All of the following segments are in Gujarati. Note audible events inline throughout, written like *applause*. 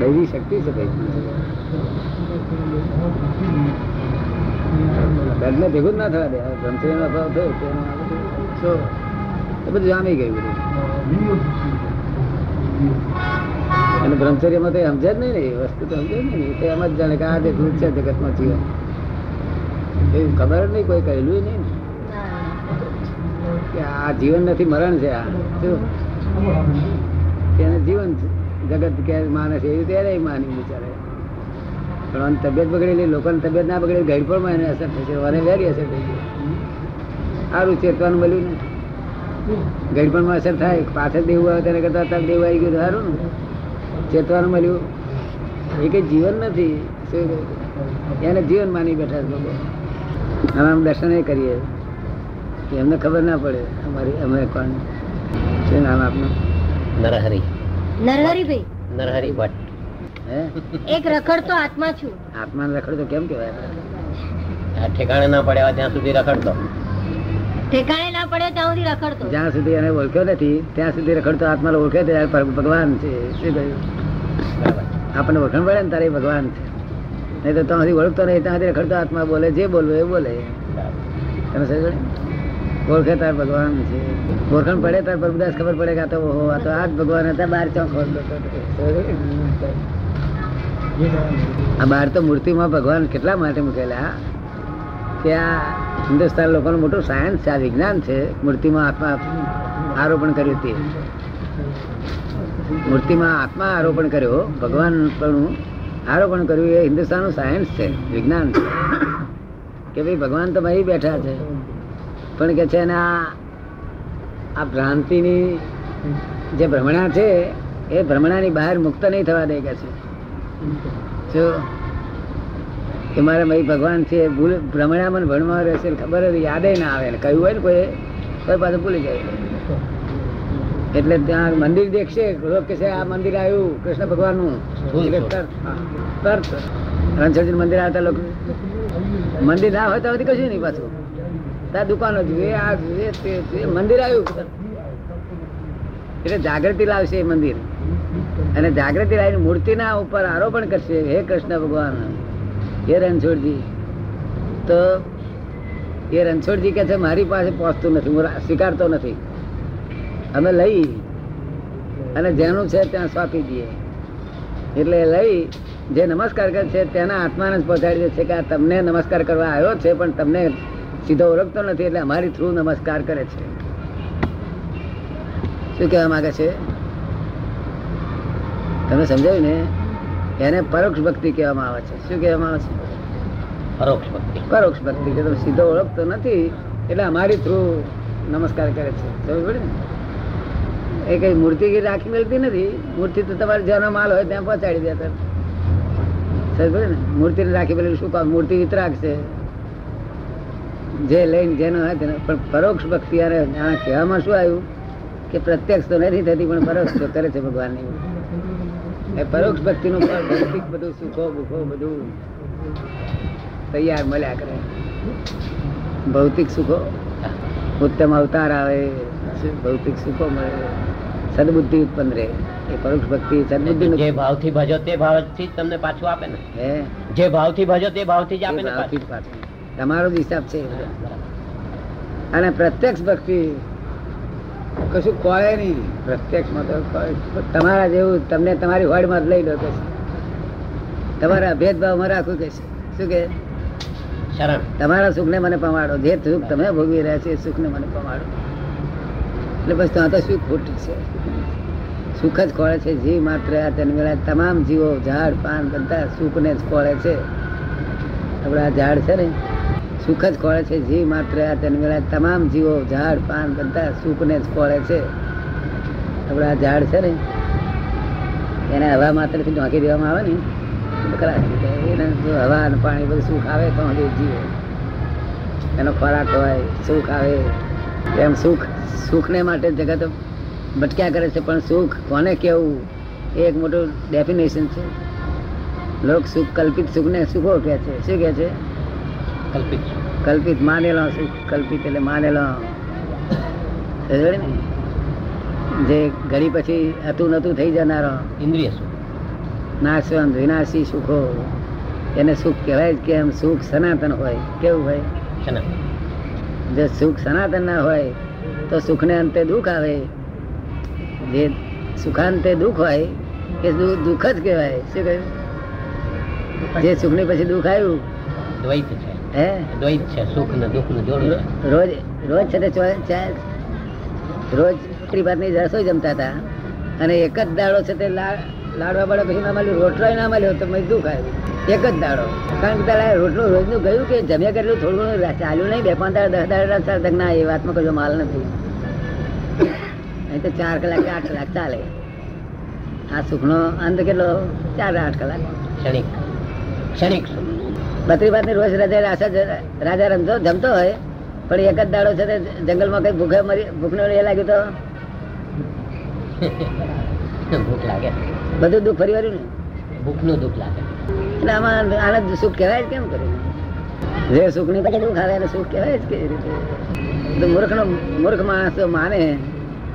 દૈવી શક્તિ છે ભાઈ. દર્દને ભેગું જ ના થવા દે. બ્રહ્મચર્યનો અભાવ થયો તો બધું જામી ગયું બધું. અને બ્રહ્મચર્યમાં તો સમજે જ નહીં ને એ વસ્તુ તો સમજે નહીં તો એમ જ જાણે કે આ જેટલું જ છે જગતમાં જીવન. એવું ખબર જ નહીં કોઈ કહેલું નહીં ને. કે આ જીવન નથી મરણ છે આ. શું? એને જીવન જગત કે માણસ છે એવું ત્યારે માની બિચારે. પણ તબિયત બગડેલી, લોકોની તબિયત ના બગડેલી ગડપણમાં એને અસર થશે અને વેરી અસર થઈ ગઈ. સારું ચેતવાનું મળ્યું ને. ગઢપણમાં અસર થાય, પાછળ દેવું આવે તેને કરતા તક દેવું આવી ગયું સારું ને. ચેતવાનું મળ્યું. એ કઈ જીવન નથી. એને જીવન માની બેઠા છે લોકો. અમે આમ દર્શન એ કરીએ. એમને ખબર ના પડે અમારી અમે કોણ શું નામ આપનું? નરહરી. નરહરીભાઈ. નરહરી ભટ્ટ. એક રખડતો આત્મા છું. આત્માને રખડતો કેમ કહેવાય? આ ઠેકાણે ના પડ્યા ત્યાં સુધી રખડતો. ઠેકાણે ના પડે ત્યાં સુધી રખડતો. જ્યાં સુધી એને ઓળખ્યો નથી ત્યાં સુધી રખડતો આત્મા ઓળખે ત્યારે ભગવાન છે. શું કહ્યું? આપણને ઓળખણ પડે ને તારે ભગવાન છે. નહીં તો ત્યાં સુધી ઓળખતો નહીં ત્યાં સુધી રખડતો આત્મા બોલે જે બોલવું એ બોલે. તમે સમજો? ઓળખે તાર ભગવાન છે. ઓળખણ પડે તાર પ્રભુદાસ ખબર પડે કે આ તો ઓહો, આ તો આ જ ભગવાન હતા, બાર ચોક આ બાર તો મૂર્તિમાં ભગવાન કેટલા માટે મૂકેલા? કે આ હિન્દુસ્તાન લોકોનું મોટું સાયન્સ છે, આ વિજ્ઞાન છે, મૂર્તિમાં આત્મા આરોપણ કર્યું તે. મૂર્તિમાં આત્મા આરોપણ કર્યો, ભગવાન પણ આરોપણ કર્યું, એ હિન્દુસ્તાનનું સાયન્સ છે, વિજ્ઞાન કે ભાઈ ભગવાન તો ભાઈ બેઠા છે. પણ કે છે ને આ ભ્રાંતિની જે ભ્રમણા છે એ ભ્રમણાની બહાર મુક્ત નહીં થવા દે કે છે. જો કે મારે ભાઈ ભગવાન છે ભૂલ ભ્રમણા મને ભણવા રહેશે ખબર જ યાદે ના આવે ને કહ્યું હોય ને કોઈ કોઈ પાછું ભૂલી જાય. એટલે ત્યાં મંદિર દેખશે લોક કે છે આ મંદિર આવ્યું કૃષ્ણ ભગવાનનું. તરત રણછોડજી મંદિર આવતા લોકો મંદિર ના હોય તો કશું નહીં પાછું. દુકાનો જોઈએ આ જોઈએ તે. મંદિર આવ્યું એટલે જાગૃતિ લાવશે એ મંદિર. અને જાગૃતિ લાવીને મૂર્તિના ઉપર આરોપણ કરશે, હે કૃષ્ણ ભગવાન હે રણછોડજી. તો એ રણછોડજી કે છે, મારી પાસે પહોંચતું નથી, હું સ્વીકારતો નથી. અમે લઈ અને જેનું છે ત્યાં સોંપી દઈએ. એટલે લઈ, જે નમસ્કાર કરે છે, તેના આત્માને જ પહોંચાડી દે છે કે આ તમને નમસ્કાર કરવા આવ્યો છે, પણ તમને સીધો ઓળખતો નથી એટલે અમારી થ્રુ નમસ્કાર કરે છે. શું કહેવા માંગે છે? તમે સમજાયું ને? એને પરોક્ષ ભક્તિ કહેવામાં આવે છે. શું કહેવામાં આવે છે? પરોક્ષ ભક્તિ. પરોક્ષ ભક્તિ. કે તમે સીધો ઓળખતો નથી એટલે અમારી થ્રુ નમસ્કાર કરે છે. સમજ પડે ને? એ કઈ મૂર્તિ કે રાખી મેળતી નથી. મૂર્તિ તો તમારે જેનો માલ હોય ત્યાં પહોંચાડી દે તરત. સમજ પડે ને? મૂર્તિ રાખી મેળવી શું કામ? મૂર્તિ વિતરાક છે. જે લઈને જેનો પણ પરોક્ષ ભક્તિ અને આ કહેવામાં શું આવ્યું? કે પ્રત્યક્ષ તો નથી થતી પણ પરોક્ષ તો કરે છે ભગવાનની એ પરોક્ષ ભક્તિનું ફળ ભૌતિક બધું સુખો બુખો બધું તૈયાર મળ્યા કરે. ભૌતિક સુખો ઉત્તમ અવતાર આવે ભૌતિક સુખો મળે સદબુદ્ધિ ઉત્પન્ન રહે. એ પરોક્ષ ભક્તિ સદબુદ્ધિ જે ભાવથી ભજો તે ભાવથી તમને પાછું આપે ને? હે? જે ભાવથી ભજો તે ભાવથી જ આપે ને પાછું. તમારો જ હિસાબ છે. અને પ્રત્યક્ષ ભક્તિ કશું કોળે નહીં. પ્રત્યક્ષમાં તો. તમારા જેવું તમને તમારી હોડમાં જ લઈ લો કે. તમારા ભેદભાવમાં રાખું કે શું કે? તમારા સુખને મને પમાડો. જે સુખ તમે ભોગવી રહ્યા છે એ સુખને મને પમાડો. એટલે બસ ત્યાં તો સુખ ખોટ છે. સુખ જ ખોળે છે. જીવ માત્ર આ જન્મેલા તમામ જીવો ઝાડ પાન બધા સુખને જ ખોળે છે. આપણે આ ઝાડ છે ને સુખ જ ખોળે છે, જીવ માત્ર આ જન્મેલા તમામ જીવો ઝાડ, પાન બધા સુખને જ ખોળે છે. આપણે આ ઝાડ છે ને, એને હવા માત્રથી ઢોંકી દેવામાં આવે ને બકરા એને જો હવા અને પાણી બધું સુખ આવે તો હજી જીવે. એનો ખોરાક હોય, સુખ આવે. એમ સુખ, સુખને માટે જગત ભટક્યા કરે છે, પણ સુખ કોને કેવું? એ એક મોટું ડેફિનેશન છે. લોક સુખ, કલ્પિત સુખને સુખો કહે છે. શું કહે છે? કલ્પિત કલ્પિત માનેલો સુખ કલ્પિત એટલે માનેલો. ને? જે ઘડી પછી હતું નતું થઈ જનારો. ઇન્દ્રિય સુખ. નાશવંત વિનાશી સુખો. એને સુખ કહેવાય જ કેમ? સુખ સનાતન હોય. કેવું હોય? જો સુખ સનાતન ના હોય તો સુખને અંતે દુઃખ આવે. જે સુખાંતે દુઃખ હોય એ દુઃખ જ કહેવાય. શું કહ્યું? જે સુખની પછી દુઃખ આવ્યું દ્વૈત છે. હે? દ્વૈત છે સુખ ને દુઃખનું જોડું છે. રોજ રોજ છે તે રોજ ત્રિભાતની રસોઈ જમતા હતા. અને એક જ દાડો છે તે લાડવા બાળા પછી ના મળ્યું રોટલો ના મળ્યો તો મને દુઃખ આવ્યું. એક જ દાડો. કારણ કે તારે રોટલું રોજનું ગયું કે જમ્યા કરેલું થોડું ઘણું ચાલ્યું નહીં બે પાંચ દાડા દસ દાડા ચાર ના એ વાતમાં કોઈ માલ નથી. અહીં તો ચાર કલાક કે આઠ કલાક ચાલે. આ સુખનો અંત કેટલો? ચાર આઠ કલાક. ક્ષણિક. ક્ષણિક સુખ. બત્રી ભાત રોજ રાજા આશા રાજા રમતો જમતો હોય પણ એક જ દાડો છે તે જંગલમાં કઈ ભૂખે મરી ભૂખનો એ લાગ્યું તો? ભૂખ લાગે. બધું દુઃખ ફરી વળ્યું ને? ભૂખનું દુઃખ લાગે. એટલે આમાં આનંદ સુખ કહેવાય કેમ કર્યું જે સુખની પછી દુઃખ આવે એને સુખ કહેવાય જ કેવી રીતે. મૂર્ખનો મૂર્ખ નો મૂર્ખ માણસ માને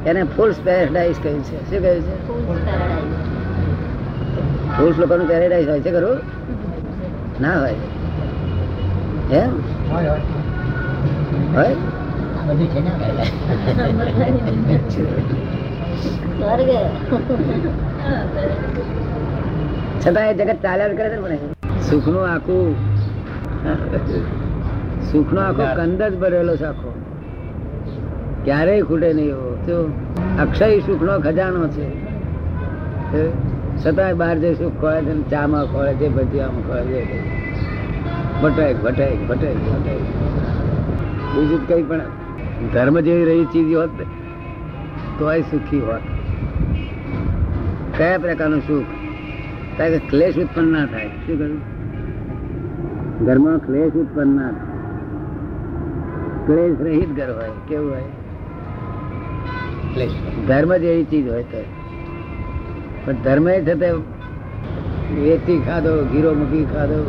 એને ફૂલ પેરેડાઇઝ કહ્યું છે. શું કહ્યું છે? ફૂલ્સ લોકોનું પેરેડાઇઝ હોય છે ખરું? ના હોય. એમ હોય આ છે ને છતાં એ જગત ચાલ્યા કરે છે ને પણ સુખ આખું સુખનો આખો કંદ જ ભરેલો છે આખો. ક્યારેય ખૂટે નહીં એવો. તો અક્ષય સુખનો ખજાનો છે. એ છતાંય બહાર જે સુખ ખોળે છે ને ચામાં ખોળે છે ભજીયામાં ખોળે છે. ભટેક ભટેક ભટેક ભટક. બીજું કઈ પણ ધર્મ જેવી રહી ચીજ હોત તો સુખી હોત. કયા પ્રકારનું સુખ? કારણ કે ક્લેશ ઉત્પન્ન ના થાય. શું કહ્યું? ઘરમાં ક્લેશ ઉત્પન્ન ના થાય. ક્લેશ રહિત ઘર હોય કેવું હોય? ધર્મ જેવી ચીજ હોય તો. પણ ધર્મ એ છે તે વેચી ખાધો ગીરો મૂકી ખાધો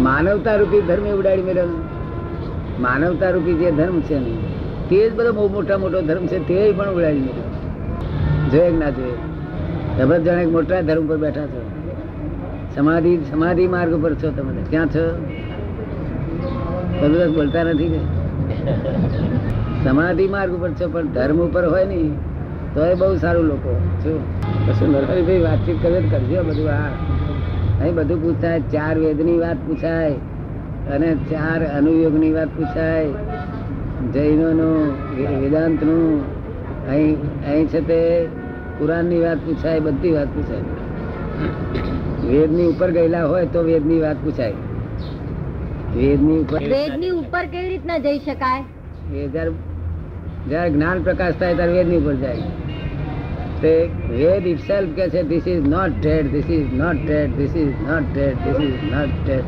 માનવતા રૂપી ધર્મ ઉડાડી મેળવ્યો. માનવતા રૂપી જે ધર્મ છે ને, તે જ બધો બહુ મોટા મોટો ધર્મ છે, તે પણ ઉડાડી મેળવ્યો. જોઈએ ના જોઈએ તમે જાણે મોટા ધર્મ પર બેઠા છો. સમાધિ સમાધિ માર્ગ પર છો તમે ક્યાં છો? તમે બોલતા નથી કે? સમાધિ માર્ગ ઉપર છો, પણ ધર્મ ઉપર હોય ને, તો એ બહુ સારું લોકો. શું? કશું નરહરિભાઈ વાતચીત કરે જ કરજો બધું, આ અહીં બધું પૂછાય. ચાર વેદની વાત પૂછાય અને ચાર અનુયોગની વાત પૂછાય. જૈનોનું વેદાંતનું અહીં અહીં છે તે પુરાણની વાત પૂછાય બધી વાત પૂછાય. વેદની ઉપર ગયેલા હોય તો વેદની વાત પૂછાય. વેદની ઉપર વેદની ઉપર કેવી રીતના જઈ શકાય? જ્યારે જ્યારે જ્ઞાન પ્રકાશ થાય ત્યારે વેદની ઉપર જાય. તે વેદ ઇટસેલ્ફ કે છે this is not dead this is not dead this is not dead this is not dead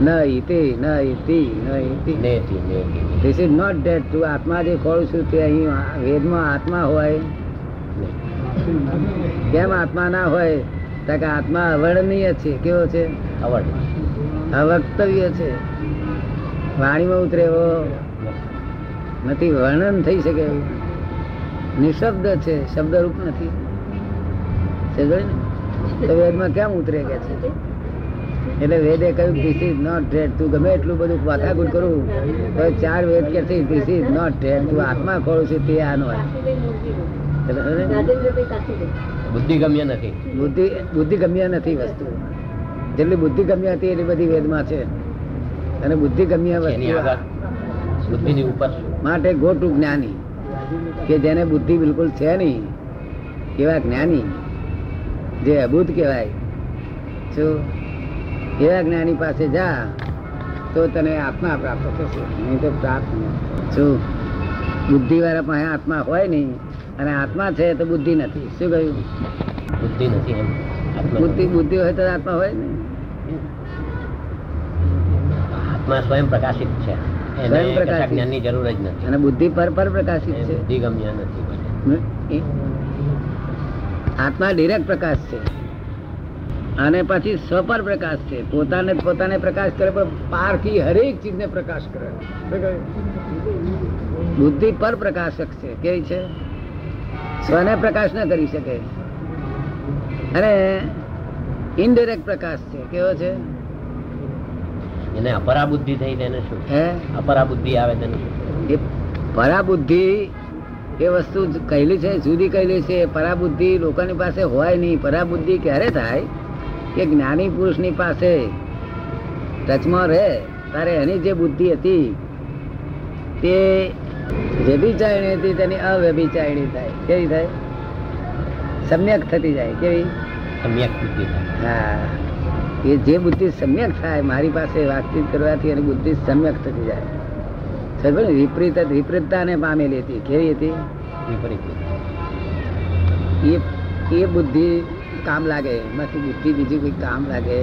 ન ઇતિ ન ઇતિ ન ઇતિ ધીસ ઇઝ નોટ ડેડ તું આત્મા જે ખોળું છું તે અહીં વેદમાં આત્મા હોય. કેમ આત્મા ના હોય? તો કે આત્મા અવર્ણનીય છે. કેવો છે? અવર્ણ. અવક્તવ્ય છે. વાણીમાં ઉતરે એવો નથી વર્ણન થઈ શકે એવું. નિશબ્દ છે શબ્દરૂપ નથી. તો વેદમાં કેમ ઉતરે કે છે? એટલે વેદે કહ્યું ધીસ ઇઝ નોટ ડેડ તું ગમે એટલું બધું વાતાગુટ કરું તો ચાર વેદ કે છે ધીસ ઇઝ નોટ ડેડ તું આત્મા ખોળું છે તે આનો બુદ્ધિ ગમ્ય નથી. બુદ્ધિ બુદ્ધિ ગમ્ય નથી વસ્તુ. જેટલી બુદ્ધિ ગમ્ય હતી એટલી બધી વેદમાં છે. અને બુદ્ધિ ગમ્ય વસ્તુ બુદ્ધિની ઉપર માટે ગોટુ જ્ઞાની. કે જેને બુદ્ધિ બિલકુલ છે નહીં એવા જ્ઞાની જે અભૂત કહેવાય. શું એવા જ્ઞાની પાસે જા તો તને આત્મા પ્રાપ્ત થશે. નહીં તો પ્રાપ્ત નહીં. શું બુદ્ધિવાળા પાસે આત્મા હોય નહીં અને આત્મા છે તો બુદ્ધિ નથી. શું કહ્યું? બુદ્ધિ નથી બુદ્ધિ બુદ્ધિ હોય તો આત્મા હોય ને? આત્મા સ્વયં પ્રકાશિત છે. સ્વયં પ્રકાશિત. જ્ઞાનની જરૂર જ નથી. અને બુદ્ધિ પર પર પ્રકાશિત છે. બુદ્ધિ ગમ્ય નથી આત્મા ડિરેક્ટ પ્રકાશ છે. અને પછી સ્વપર પ્રકાશ છે. પોતાને પોતાને પ્રકાશ કરે પણ પારથી હરેક ચીજને પ્રકાશ કરે. બુદ્ધિ પર પ્રકાશક છે. કે છે? સ્વને પ્રકાશ ન કરી શકે. અને ઇનડિરેક્ટ પ્રકાશ છે. કેવો છે? એને અપરાબુદ્ધિ થઈ તેને શું? હે? અપરા આવે તેને શું? એ પરાબુદ્ધિ એ વસ્તુ કહેલી છે જુદી કહેલી છે. પરાબુદ્ધિ લોકોની પાસે હોય નહીં. પરાબુદ્ધિ ક્યારે થાય? કે જ્ઞાની પુરુષની પાસે ટચમાં રહે. ત્યારે એની જે બુદ્ધિ હતી તે વ્યભિચારણી હતી તેની અવ્યભિચારણી થાય. કેવી થાય? સમ્યક થતી જાય. કેવી? સમ્યક બુદ્ધિ હા. એ જે બુદ્ધિ સમ્યક થાય, મારી પાસે વાતચીત કરવાથી એની બુદ્ધિ સમ્યક થતી જાય. ને વિપરીત, વિપરીતતાને પામેલી હતી. કેવી હતી? વિપરીત એ એ બુદ્ધિ કામ લાગે. એમાંથી બુદ્ધિ બીજી કોઈ કામ લાગે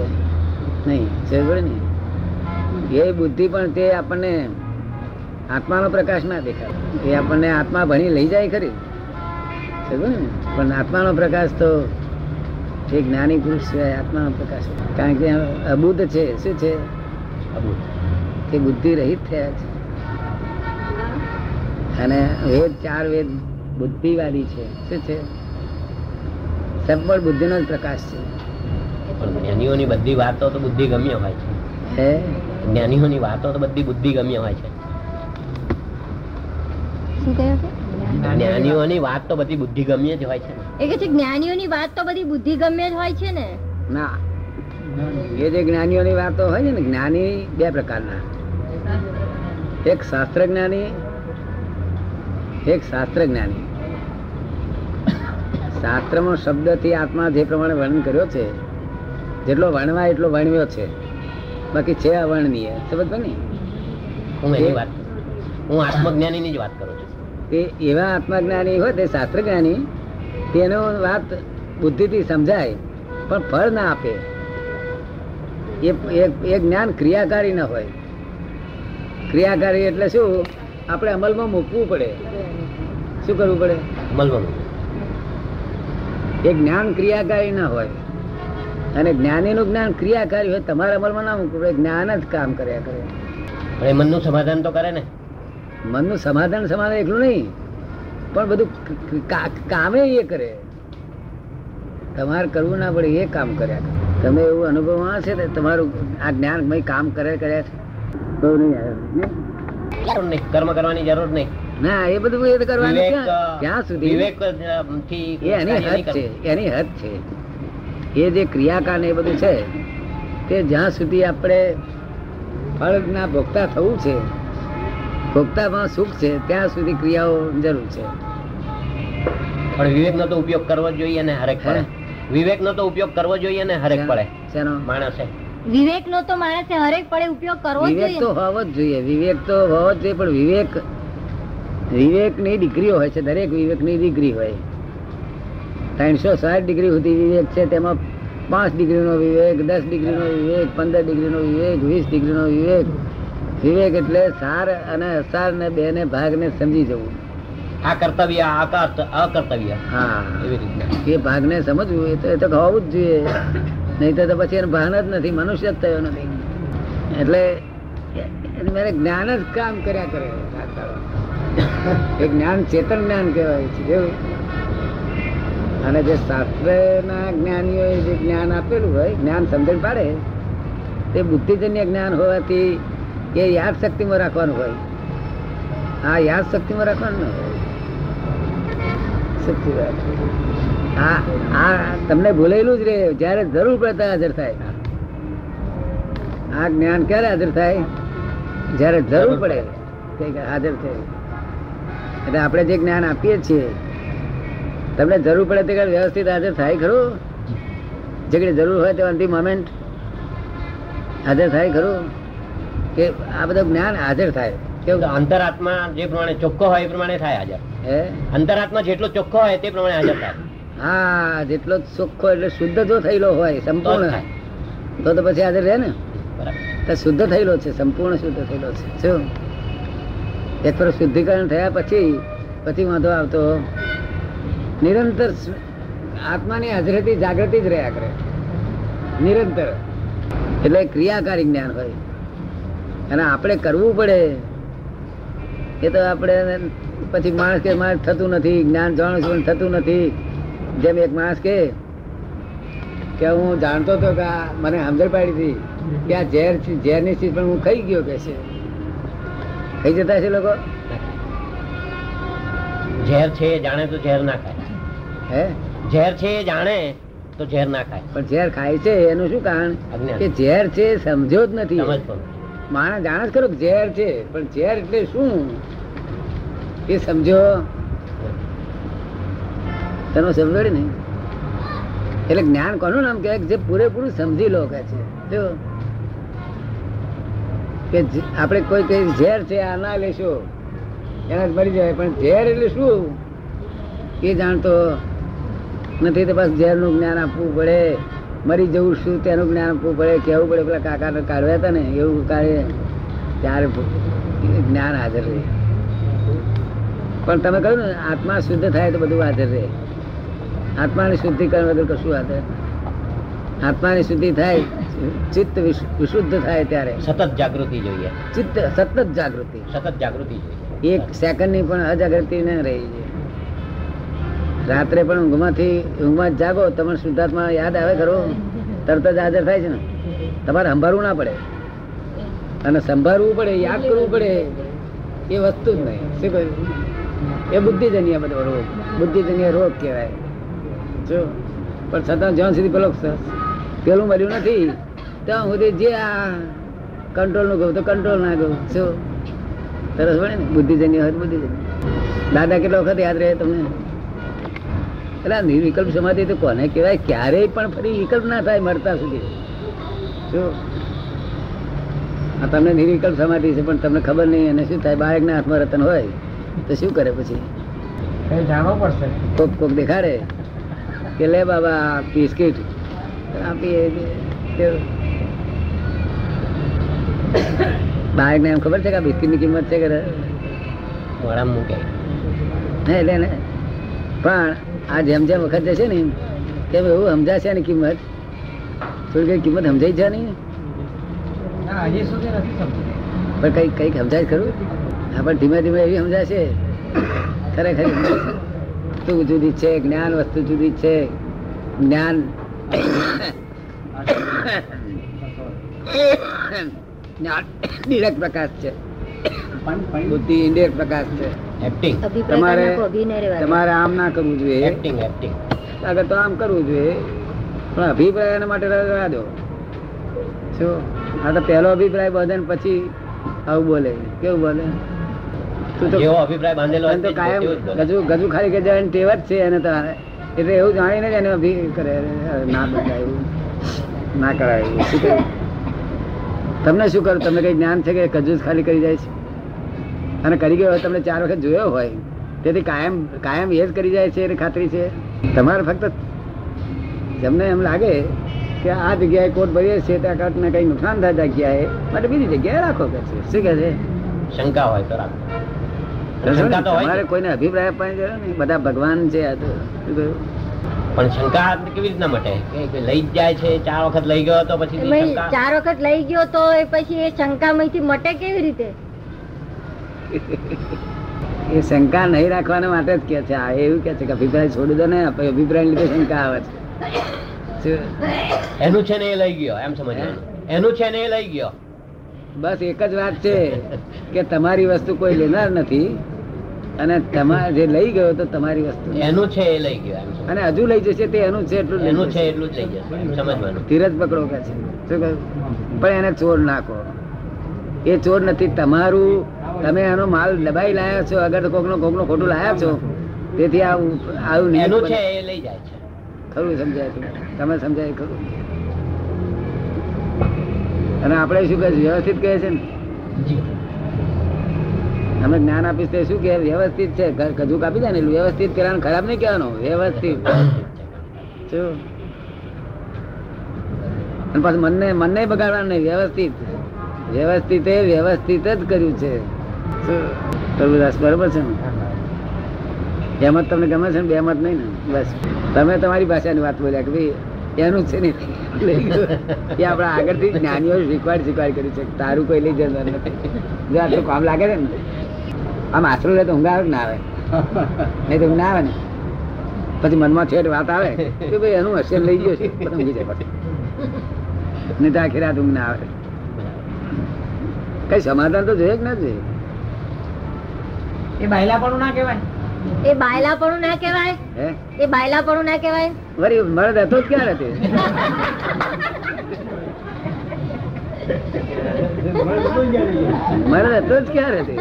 નહીં. સમજો ને એ બુદ્ધિ પણ તે આપણને આત્માનો પ્રકાશ ના દેખાય. એ આપણને આત્મા ભણી લઈ જાય ખરી. સમજો ને પણ આત્માનો પ્રકાશ તો જે જ્ઞાની પુરુષ છે આત્મા પ્રકાશ કારણ કે અબુદ્ધ છે શું છે? અબુદ્ધ. તે બુદ્ધિ રહિત થયા છે. અને વેદ ચાર વેદ બુદ્ધિવાદી છે. શું છે? સબળ બુદ્ધિનો જ પ્રકાશ છે. જ્ઞાનીઓની બધી વાતો તો બુદ્ધિ ગમ્ય હોય છે. હે? જ્ઞાનીઓની વાતો તો બધી બુદ્ધિ ગમ્ય હોય છે. શું કહ્યું છે જ્ઞાનીઓની વાત તો બધી બુદ્ધિ ગમ્ય જ હોય છે એ કે છે જ્ઞાનીઓની વાત તો બધી બુદ્ધિ ગમ્ય જ હોય છે ને. ના. એ જે જ્ઞાનીઓની વાતો હોય છે ને જ્ઞાની બે પ્રકારના. એક શાસ્ત્ર જ્ઞાની એક શાસ્ત્ર જ્ઞાની શાસ્ત્રમાં શબ્દથી આત્મા જે પ્રમાણે વર્ણન કર્યો છે જેટલો વર્ણવાય એટલો વર્ણવ્યો છે. બાકી છે અવર્ણનીય. સમજ ને હું એની વાત હું આત્મજ્ઞાનીની જ વાત કરું છું. તે એવા આત્મજ્ઞાની હોય તે શાસ્ત્ર જ્ઞાની તેનો વાત બુદ્ધિથી સમજાય પણ ફળ ના આપે. એ જ્ઞાન ક્રિયાકારી ન હોય. ક્રિયાકારી એટલે શું? આપણે અમલમાં મૂકવું પડે. શું કરવું પડે? અમલમાં એ જ્ઞાન ક્રિયાકારી ના હોય. અને જ્ઞાનીનું જ્ઞાન ક્રિયાકારી હોય તમારા અમલમાં ના મૂકવું પડે. જ્ઞાન જ કામ કર્યા કરે. પણ એ મનનું સમાધાન તો કરે ને. મનનું સમાધાન સમાધાન એકલું નહીં. પણ બધું કામે એ કરે. તમારે કરવું ના પડે એ કામ કર્યા તમે એવું અનુભવમાં છે ને તમારું આ જ્ઞાન કામ કરે કર્યા છે. તો નહીં ને? કર્મ કરવાની જરૂર નહીં. ના એ બધું એ કરવાનું ક્યાં? સુધી? વિવેકથી એની હદ છે એની હદ છે. એ જે ક્રિયાકાર ને એ બધું છે તે જ્યાં સુધી આપણે ફળના ભોગતા થવું છે ભોગતામાં સુખ છે ત્યાં સુધી ક્રિયાઓ જરૂર છે. પણ વિવેક નો તો ઉપયોગ કરવો જોઈએ ને હરેક પડે વિવેક નો તો ઉપયોગ કરવો જોઈએ ને હરેક પડે શેનો? માણસે. વિવેક નો તો માણસે હરેક પડે ઉપયોગ કરવો જોઈએ વિવેક તો હોવો જ જોઈએ. વિવેક તો હોવો જ જોઈએ પણ વિવેક વિવેકની ડિગ્રીઓ હોય છે દરેક વિવેકની ડિગ્રી હોય. ત્રણસો સાઠ ડિગ્રી સુધી વિવેક છે તેમાં પાંચ ડિગ્રીનો વિવેક દસ ડિગ્રીનો વિવેક પંદર ડિગ્રીનો વિવેક વીસ ડિગ્રીનો વિવેક વિવેક એટલે સાર અને અસાર ને બે ને ભાગ ને સમજી જવું. આ કર્તવ્ય આ અકર્ત- અકર્તવ્ય. હા. એવી રીતના એ ભાગને સમજવું એ તો એ તો હોવું જ જોઈએ. નહીં તો પછી એનું ભાન જ નથી મનુષ્ય જ થયો નથી. એટલે મારે જ્ઞાન જ કામ કર્યા કરે એ જ્ઞાન ચેતન જ્ઞાન કહેવાય છે કેવું અને જે શાસ્ત્રના જ્ઞાનીઓએ જે જ્ઞાન આપેલું હોય જ્ઞાન સમજણ પાડે તે બુદ્ધિજન્ય જ્ઞાન હોવાથી એ યાદ શક્તિમાં રાખવાનું હોય. આ યાદ શક્તિમાં રાખવાનું હોય. શક્તિ આ આ તમને ભૂલેલું જ રે, જ્યારે જરૂર પડે ત્યારે હાજર થાય. આ જ્ઞાન ક્યારે હાજર થાય? જ્યારે જરૂર પડે હાજર થાય. એટલે આપણે જે જ્ઞાન આપીએ છીએ, તમને જરૂર પડે તે વ્યવસ્થિત હાજર થાય, ખરું? જે જરૂર હોય તે અંતિમ મોમેન્ટ હાજર થાય, ખરું? કે આ બધું જ્ઞાન હાજર થાય. કેવું? અંતરાત્મા જે પ્રમાણે ચોખ્ખો હોય એ પ્રમાણે થાય હાજર. હે? અંતરાત્મા જેટલો ચોખ્ખો હોય તે પ્રમાણે હાજર થાય. હા જેટલો ચોખ્ખો એટલે શુદ્ધ જો થયેલો હોય સંપૂર્ણ. થાય. તો તો પછી હાજર રહે ને? તો શુદ્ધ થયેલો છે સંપૂર્ણ શુદ્ધ થયેલો છે. શું? એક ફર શુદ્ધિકરણ થયા પછી પછી વાંધો આવતો. નિરંતર આત્માની હાજરીથી જાગૃતિ જ રહ્યા કરે. નિરંતર. એટલે ક્રિયાકારી જ્ઞાન હોય. અને આપણે કરવું પડે. એ તો આપણે પછી માણસ કે માણસ થતું નથી જ્ઞાન જાણું થતું નથી. જેમ એક માણસ કે કે હું જાણતો હતો કે મને સમજણ પાડી હતી કે આ ઝેર ઝેરની ચીજ પણ હું ખાઈ ગયો કે છે. ખાઈ જતા છે લોકો? ઝેર છે જાણે તો ઝેર ના ખાય. હે? ઝેર છે જાણે તો ઝેર ના ખાય. પણ ઝેર ખાય છે એનું શું કારણ? કે ઝેર છે સમજ્યો જ નથી. માણસ જાણે ખરો ઝેર છે, પણ ઝેર એટલે શું? એ સમજો. તમે સમજો ને એટલે જ્ઞાન કોનું નામ કહેવાય? જે પૂરેપૂરું સમજી લો કે છે. કે આપણે કોઈ કઈ ઝેર છે, આ ના લેશો. એના મરી જાય. પણ ઝેર એટલે શું? એ જાણતો નથી તો બસ ઝેરનું જ્ઞાન આપવું પડે. મરી જવું શું તેનું જ્ઞાન આપવું પડે કહેવું પડે પેલા કાકાને કાઢવ્યા હતા ને એવું કાઢે ત્યારે જ્ઞાન હાજર રહે. પણ તમે કહ્યું ને આત્મા શુદ્ધ થાય તો બધું હાજર રહે. આત્માની શુદ્ધિકરણ વગર કશું હાજર આત્માની શુદ્ધિ થાય ચિત્ત વિશુદ્ધ થાય ત્યારે. સતત જાગૃતિ જોઈએ. ચિત્ત સતત જાગૃતિ. સતત જાગૃતિ જોઈએ. એક સેકન્ડની પણ અજાગૃતિ ન રહી. રાત્રે પણ ઊંઘમાંથી ઊંઘમાં જાગો, તમને શુદ્ધાત્મા યાદ આવે ખરો? તરત જ હાજર થાય છે ને. તમારે સંભાળવું ના પડે. અને સંભાળવું પડે, યાદ કરવું પડે, એ વસ્તુ જ નહીં. શું કહ્યું? એ બુદ્ધિજન્ય બધો રોગ. બુદ્ધિજન્ય રોગ કહેવાય. જો. પણ છતાં જ્યાં સુધી પેલો પેલું મળ્યું નથી, ત્યાં સુધી જે આ કંટ્રોલનું કહું તો કંટ્રોલ ના કહું શું? સરસ ભણે ને? બુદ્ધિજન્ય હોય બુદ્ધિજન્ય. દાદા કેટલો વખત યાદ રહે તમને? એટલે આ નિર્વિકલ્પ સમાધિ તો કોને કહેવાય? ક્યારેય પણ ફરી વિકલ્પ ના થાય મરતા સુધી. શું આ તમને નિર્વિકલ્પ સમાધિ છે પણ તમને ખબર નહીં અને શું થાય? બાળકના હાથમાં રતન હોય તો શું કરે પછી? જાણવું પડશે. કોક કોક દેખાડે કે લે બાબા બિસ્કિટ. આપીએ તે બાળકને એમ ખબર છે કે આ બિસ્કિટની કિંમત છે કે વળામ મૂકે. હે એટલે ને પણ આ જેમ જેમ વખત જશે ને તેમ એવું સમજાશે ને કિંમત? થોડી કઈ કિંમત સમજાઈ છે નહીં પણ કઈ કંઈક સમજાય ખરું. હા પણ ધીમે ધીમે એવી સમજાશે. ખરેખર વસ્તુ જુદી છે જ્ઞાન વસ્તુ જુદી છે. જ્ઞાન *coughs* જ્ઞાન. નિરક પ્રકાશ છે. બુદ્ધિ ઇન્ડિયક પ્રકાશ છે. એક્ટિંગ તમારે. તમારે આમ ના કરવું જોઈએ. એક્ટિંગ એક્ટિંગ આગળ તો આમ કરવું જોઈએ. પણ અભિપ્રાય એના માટે રહેવા દો. શું આ તો પહેલો અભિપ્રાય બધે ને પછી આવું બોલે. કેવું બોલે? તું તો અભિપ્રાય બાંધેલો હોય તો કાયમ. ગજુ ગજુ ખાલી કે જાય ટેવ જ છે એને તારે. એટલે એવું જાણીને જ એને અભિ કરે. ના એવું. ના કરાય એવું. શું કહ્યું? તમને શું કરું? તમને કઈ જ્ઞાન છે કે કજુ જ ખાલી કરી જાય છે? અને કરી ગયો તમને ચાર વખત જોયો હોય તેથી કાયમ કાયમ એ જ કરી જાય છે એની ખાતરી છે. તમારે ફક્ત તમને એમ લાગે કે આ જગ્યાએ કોટ ભરીએ છીએ ત્યાં કાંકને કંઈ નુકસાન થાય જગ્યાએ માટે બીજી જગ્યાએ રાખો કે છે? શું કહે છે? શંકા હોય તો રાખો. શંકા તો હોય તમારે કોઈને અભિપ્રાય આપવાની જરૂર નહીં બધા ભગવાન છે આ તો શું કહ્યું? પણ શંકા કેવી રીતના મટે? લઈ જાય છે ચાર વખત લઈ ગયો તો પછી ચાર વખત લઈ ગયો તો એ પછી એ શંકામાંથી મટે કેવી રીતે? એ શંકા નહીં રાખવાના માટે જ કે છે. આ એવું કે છે કે અભિપ્રાય છોડી દો ને અભિપ્રાય લીધે શંકા આવે છે. એનું છે ને એ લઈ ગયો એમ સમજ એનું છે ને એ લઈ ગયો. બસ એક જ વાત છે કે તમારી વસ્તુ કોઈ લેનાર નથી અને તમારે જે લઈ ગયો તો તમારી વસ્તુ એનું છે એ લઈ ગયો અને હજુ લઈ જશે તે એનું છે એટલું એનું છે એટલું જ લઈ જશે સમજવાનું. ધીરજ પકડો કે છે. શું કહ્યું? પણ એને ચોર નાખો. એ ચોર નથી તમારું તમે એનો માલ દબાઈ લાયા છો અગર કોકનો કોકનો ખોટું લાયા છો તેથી આવું આવું એનું છે એ લઈ જાય છે. ખરું સમજાય તમે સમજાય ખરું. અને આપણે શું કહે વ્યવસ્થિત કહે છે ને? અમે જ્ઞાન આપીશ તે શું કે વ્યવસ્થિત છે? કજુ કાપી જાય ને વ્યવસ્થિત કરવાનું ખરાબ નહીં કહેવાનું વ્યવસ્થિત. અને પાછું મનને મનને બગાડવાનું નહીં વ્યવસ્થિત. વ્યવસ્થિત એ વ્યવસ્થિત જ કર્યું છે. શું? પ્રભુ દાસ બરોબર છે ને? એમત તમને ગમે છે ને? બે મત નહીં ને? બસ. તમે તમારી ભાષાની વાત બોલ્યા કે ભાઈ એનું છે ને? એ આપણે આગળથી જ્ઞાનીઓ શીખવાડ શીખવાડ કર્યું છે. તારું કોઈ લઈ નથી. જો આટલું કામ લાગે છે ને? આમ આશરું લે તો ઊંઘ આવે ના આવે? નહીં તો ઊંઘ ના આવે ને? પછી મનમાં છેટ વાત આવે કે ભાઈ એનું હશે લઈ ગયો છે. બધા ઊંઘી જાય પછી. નહીં તો આખી રાત ઊંઘ ના આવે. કઈ સમાધાન તો જોઈએ કે ના જોઈએ? એ બાયલાપણું ના કહેવાય. એ બાયલાપણું ના કહેવાય? એ એ બાયલાપણું ના કહેવાય? વરી મરદ હતો જ ક્યારે તે? મરદ હતો જ ક્યારે તે.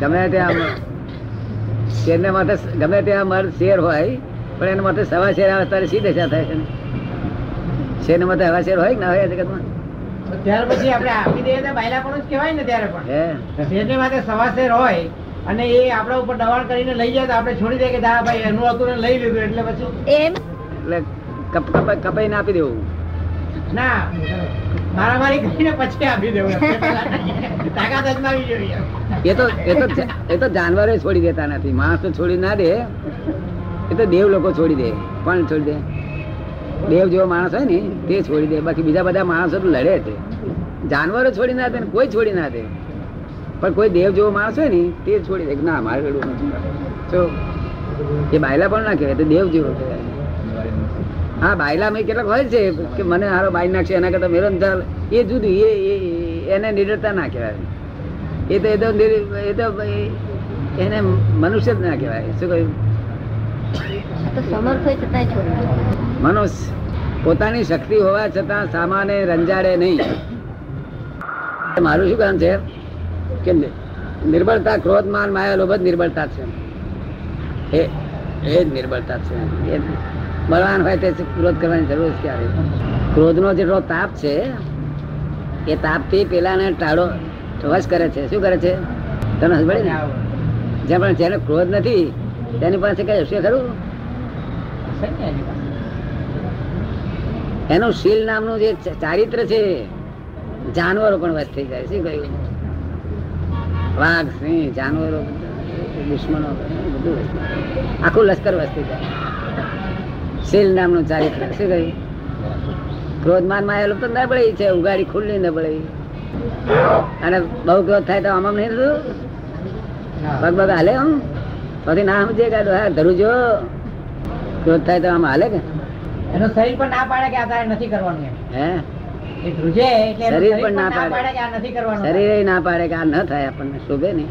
ગમે ત્યાં ગમે ત્યાં મર્દ શેર હોય પણ એના માટે સવા શેર આવે ત્યારે સી દશા થાય છે ને. માટે હવા શેર હોય કે ના હોય જગતમાં? ત્યાર પછી આપણે આપી દઈએ તો પણ જ કહેવાય ને ત્યારે પણ. શેરની માટે સવા શેર હોય અને એ આપણા ઉપર દબાણ કરીને લઈ જાય તો આપણે છોડી દઈએ કે દા ભાઈ એનું હતું ને લઈ લીધું એટલે પછી એમ? એટલે કપ કપ કપાઈને આપી દેવું. ના મારામારી કરીને પછી આપી દેવું. *laughs* તાકાત અજમાવી જોઈએ. એ તો એ તો એ તો જાનવરે છોડી દેતા નથી. માણસ તો છોડી ના દે. એ તો દેવ લોકો છોડી દે. કોણ છોડી દે? દેવ જેવો માણસ હોય ને, તે છોડી દે. બાકી બીજા બધા માણસો તો લડે છે જાનવરો છોડી ના દે ને કોઈ છોડી ના દે. પણ કોઈ દેવ જેવો માણસ હોય ને, તે છોડી દે. ના, મારે રડવું નથી. જો, એ બાયલા પણ ના કહેવાય તો દેવ જેવો હા, બાયલા મેં કેટલાક હોય છે કે મને હારો બાઈ નાખશે, એના કરતા મેરો એ જુદું, એ એને નિડરતા ના કહેવાય. એ તો એ તો એ તો એને મનુષ્ય જ ના કહેવાય. શું કહ્યું? મનુષ્ય પોતાની શક્તિ હોવા છતાં સામાને રંજાડે નહીં. મારું શું કામ છે? કે નિર્બળતા ક્રોધ માન માયા લોભ નિર્બળતા છે. એ એ જ નિર્બળતા છે. એ બળવાન હોય તે ક્રોધ કરવાની જરૂર ક્યારે? ક્રોધનો જેટલો તાપ છે, એ તાપથી પેલાને ટાળો વશ કરે છે. શું કરે છે? તને સમજે ને? જ્યાં પણ જેને ક્રોધ નથી, તેની પાસે કઈ હશે ખરું? એનું શીલ નામનું જે ચારિત્ર છે જાનવરો પણ વસ્ત થઈ જાય શું કહ્યું વાઘ સિંહ જાનવરો દુશ્મનો બધું આખું લશ્કર વસ થઈ જાય. શીલ નામનું ચારિત્ર શું કહ્યું ક્રોધમાનમાં આવેલું તો નબળી છે ઉગાડી ખુલ્લી નબળી. અને બહુ ક્રોધ થાય તો આમ આમ નહીં થતું? પગ પગ હાલે આમ? પછી ના સમજે કે હા ધરું જો. ક્રોધ થાય તો આમ હાલે કે? એનો શરીર પણ ના પાડે કે આ તારે નથી કરવાનું એમ. હે? શરીર પણ ના પાડે. શરીરે ના પાડે કે આ ન થાય આપણને શોભે નહીં.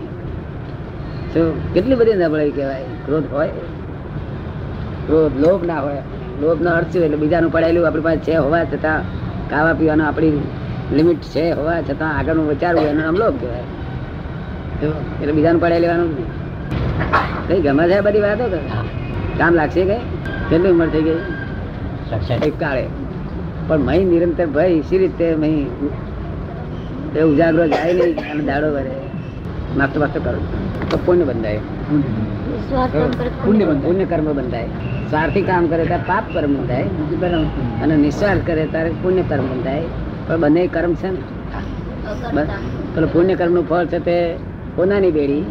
શું કેટલી બધી નબળાઈ કહેવાય? ક્રોધ હોય. ક્રોધ લોભ ના હોય. લોભ નો અર્થ શું? એટલે બીજાનું પડાયેલું આપણી પાસે છે હોવા છતાં ખાવા પીવાનું આપણી લિમિટ છે હોવા છતાં આગળનું વિચારવું એનું નામ લોભ કહેવાય. એટલે બીજાનું પડાય લેવાનું જ નહીં. કઈ ગમે છે બધી વાતો કરે કામ લાગશે કે? કેટલી ઉંમર થઈ ગઈ? કાળે. પણ મહી નિરંતર ભય સી રીતે મહી એ ઉજાગરો જાય નહીં અને દાડો વરે. નાસ્તો વાસ્તો કરો. તો પુણ્ય બંધાય. પુણ્ય પુણ્ય કર્મ બંધાય. સ્વાર્થી કામ કરે ત્યારે પાપ કર્મ બંધાય. અને નિસ્વાર્થ કરે ત્યારે પુણ્ય કર્મ બંધાય. પણ બંને કર્મ છે ને. પેલું પુણ્ય કર્મનું ફળ છે તે સોનાની બેડી.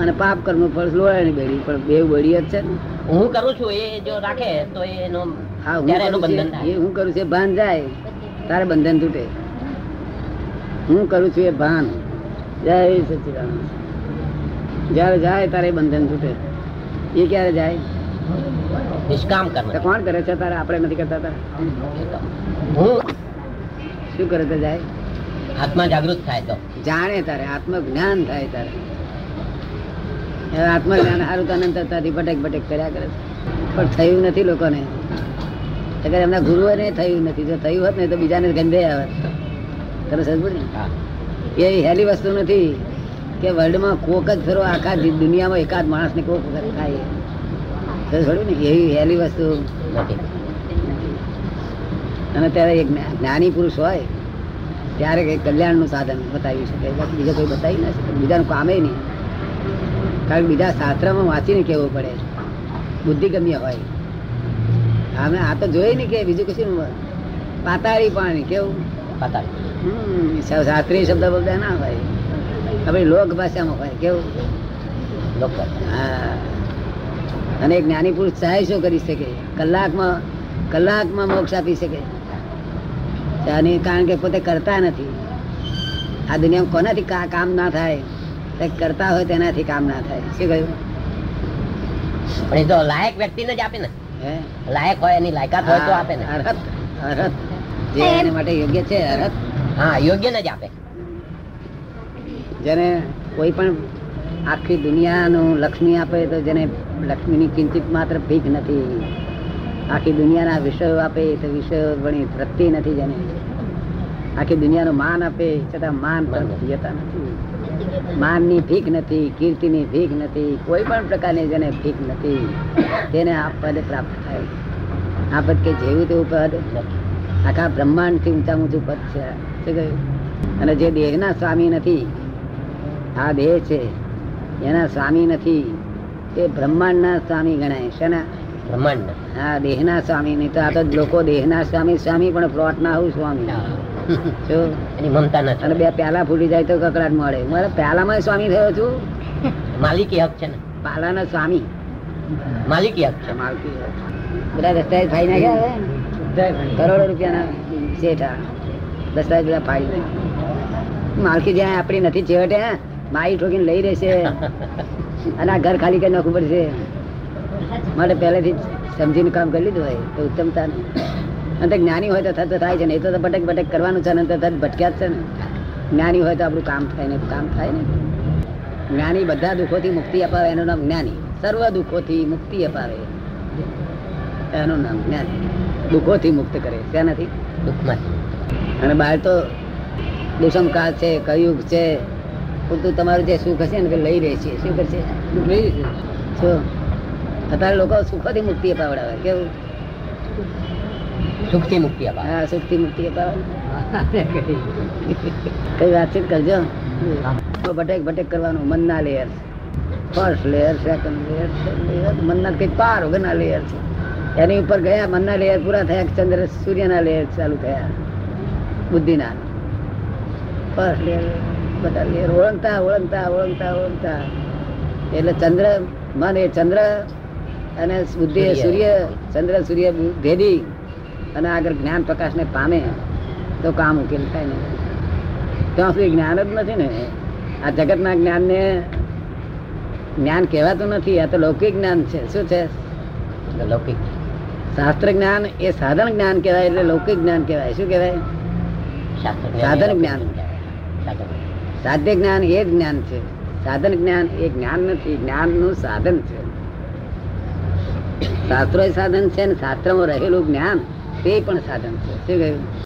અને પાપ કર્મ ફળ લોહાની બેડી પણ બે બળી જ છે ને. હું કરું છું એ જો રાખે તો એનો હા હું બંધન એ હું કરું છું ભાન જાય તારે બંધન તૂટે. હું કરું છું એ ભાન. જય સચિદાન જયારે જાય તારે બંધન તૂટે. એ ક્યારે જાય? નિષ્કામ કર્મ કોણ કરે છે તારે? આપણે નથી કરતા તારે? હું શું કરે તો જાય? આત્મા જાગૃત થાય તો. જાણે તારે આત્મ જ્ઞાન થાય તારે. આત્મજ્ઞાન સારું તો અનંત હતાથી ભટેક ભટેક કર્યા કરે પણ થયું નથી લોકોને. એટલે એમના ગુરુઓને થયું નથી. જો થયું હોત ને તો બીજાને ગંધે આવે. તમે સમજવું ને એ હેલી વસ્તુ નથી કે વર્લ્ડમાં કોક જ ફેરો આખા દુનિયામાં એકાદ માણસને કોક વખત ખાય. તો થોડું ને? એવી હેલી વસ્તુ. અને ત્યારે એક જ્ઞાની પુરુષ હોય ત્યારે કંઈક કલ્યાણનું સાધન બતાવી શકે. બાકી બીજો કોઈ બતાવી ના શકે. બીજાનું કામે નહીં. કારણ કે બીજા શાસ્ત્રમાં વાંચીને કેવું પડે બુદ્ધિગમ્ય હોય. અમે આ તો જોઈએ ને કે બીજું કશું પાતાળી પાણી કેવું? પાતાળી હમ, શાસ્ત્રીય શબ્દ બધા ના હોય. આપણી લોક ભાષામાં હોય કેવું? લોક હા. અને એક જ્ઞાની પુરુષ ચાહે શું કરી શકે? કલાકમાં કલાકમાં મોક્ષ આપી શકે? અને કારણ કે પોતે કરતા નથી. આ દુનિયામાં કોનાથી કા- કામ ના થાય? કરતા હોય તેનાથી કામ ના થાય. શું કહ્યું? પણ એ તો લાયક વ્યક્તિને જ આપે ને. હે? લાયક હોય એની લાયકાત હોય તો આપે ને. અરહત અરહત જે એને માટે યોગ્ય છે અરહત હા યોગ્ય ને જ આપે. જેને કોઈ પણ આખી દુનિયાનું લક્ષ્મી આપે તો જેને લક્ષ્મીની કિંચિત માત્ર ભીખ નથી. આખી દુનિયાના વિષયો આપે તો વિષયો ઘણી તૃપ્તિ નથી જેને. આખી દુનિયાનું માન આપે છતાં માન પણ જતા નથી. માનની ભીખ નથી કીર્તિની ભીખ નથી કોઈ પણ પ્રકારની જેને ભીખ નથી તેને આ પદ પ્રાપ્ત થાય. આ પદ કે જેવું તેવું પદ આખા બ્રહ્માંડથી ઊંચા ઊંચું પદ છે. શું કહ્યું? અને જે દેહના સ્વામી નથી આ દેહ છે. એના સ્વામી નથી તે બ્રહ્માંડના સ્વામી ગણાય શેના બ્રહ્માંડ હા દેહના સ્વામી નહીં તો આ તો લોકો દેહના સ્વામી સ્વામી પણ પ્લોટના આવું સ્વામી. એની મમતા અને બે પ્યાલા ફૂટી જાય તો કકડાટ મળે. મારે પ્યાલામાં સ્વામી થયો છું. માલિકી હક છે ને? પાલાનો સ્વામી. માલિકી હક છે. માલિકી બધા દસ્તાવેજ ફાઈ નાખ્યા કરોડો રૂપિયાના શેઠા. દસ્તાવેજ બધા ફાઈ. માલકી જ્યાં આપણી નથી છેવટે માઈ ઠોકીને લઈ રહેશે. અને આ ઘર ખાલી કરી નાખવું પડશે. માટે પહેલેથી સમજીને કામ કરી લીધું હોય તો ઉત્તમતા અને જ્ઞાની હોય તો થતું થાય છે ને એ તો ભટક ભટક કરવાનું છે ને તો તરત ભટક્યા જ છે ને. જ્ઞાની હોય તો આપણું કામ થાય ને કામ થાય ને. જ્ઞાની બધા દુઃખોથી મુક્તિ અપાવે એનું નામ જ્ઞાની. સર્વ દુઃખોથી મુક્તિ અપાવે. એનું નામ જ્ઞાની. દુઃખોથી મુક્ત કરે. શેનાથી દુઃખમાં અને બહાર તો દુષમકાળ છે કયુગ છે. પૂરતું તમારું જે સુખ હશે ને લઈ રહે છે. શું કરશે? લઈ. શું? અત્યારે લોકો સુખોથી મુક્તિ અપાવડાવે. કેવું? સુખથી મુક્તિ અપાવે. હા સુખથી મુક્તિ અપાવે. *laughs* કઈ વાતચીત કરજો. ભટેક ભટેક કરવાનું મનના layer first layer second layer layer મનના કઈ પાર વગરના લેયર છે. એની ઉપર ગયા મનના લેયર પૂરા થયા ચંદ્ર સૂર્યના લેયર ચાલુ થયા? બુદ્ધિના. ફર્સ્ટ લેયર બધા લેયર ઓળંગતા ઓળંગતા ઓળંગતા ઓળંગતા. એટલે ચંદ્ર મન એ ચંદ્ર અને બુદ્ધિ સૂર્ય ચંદ્ર સૂર્ય ભેદી. અને આગળ જ્ઞાન પ્રકાશને પામે તો કામ ઉકેલ થાય ને. ત્યાં સુધી જ્ઞાન જ નથી ને. આ જગતના જ્ઞાનને જ્ઞાન કહેવાતું નથી આ તો લૌકિક જ્ઞાન છે. શું છે? લૌકિક. શાસ્ત્ર જ્ઞાન એ સાધન જ્ઞાન કહેવાય એટલે લૌકિક જ્ઞાન કહેવાય. શું કહેવાય? સાધન જ્ઞાન. સાધ્ય જ્ઞાન એ જ્ઞાન છે. સાધન જ્ઞાન એ જ્ઞાન નથી જ્ઞાનનું સાધન છે. શાસ્ત્રો સાધન છે ને શાસ્ત્રમાં રહેલું જ્ઞાન તે પણ સાધન છે. શું કહ્યું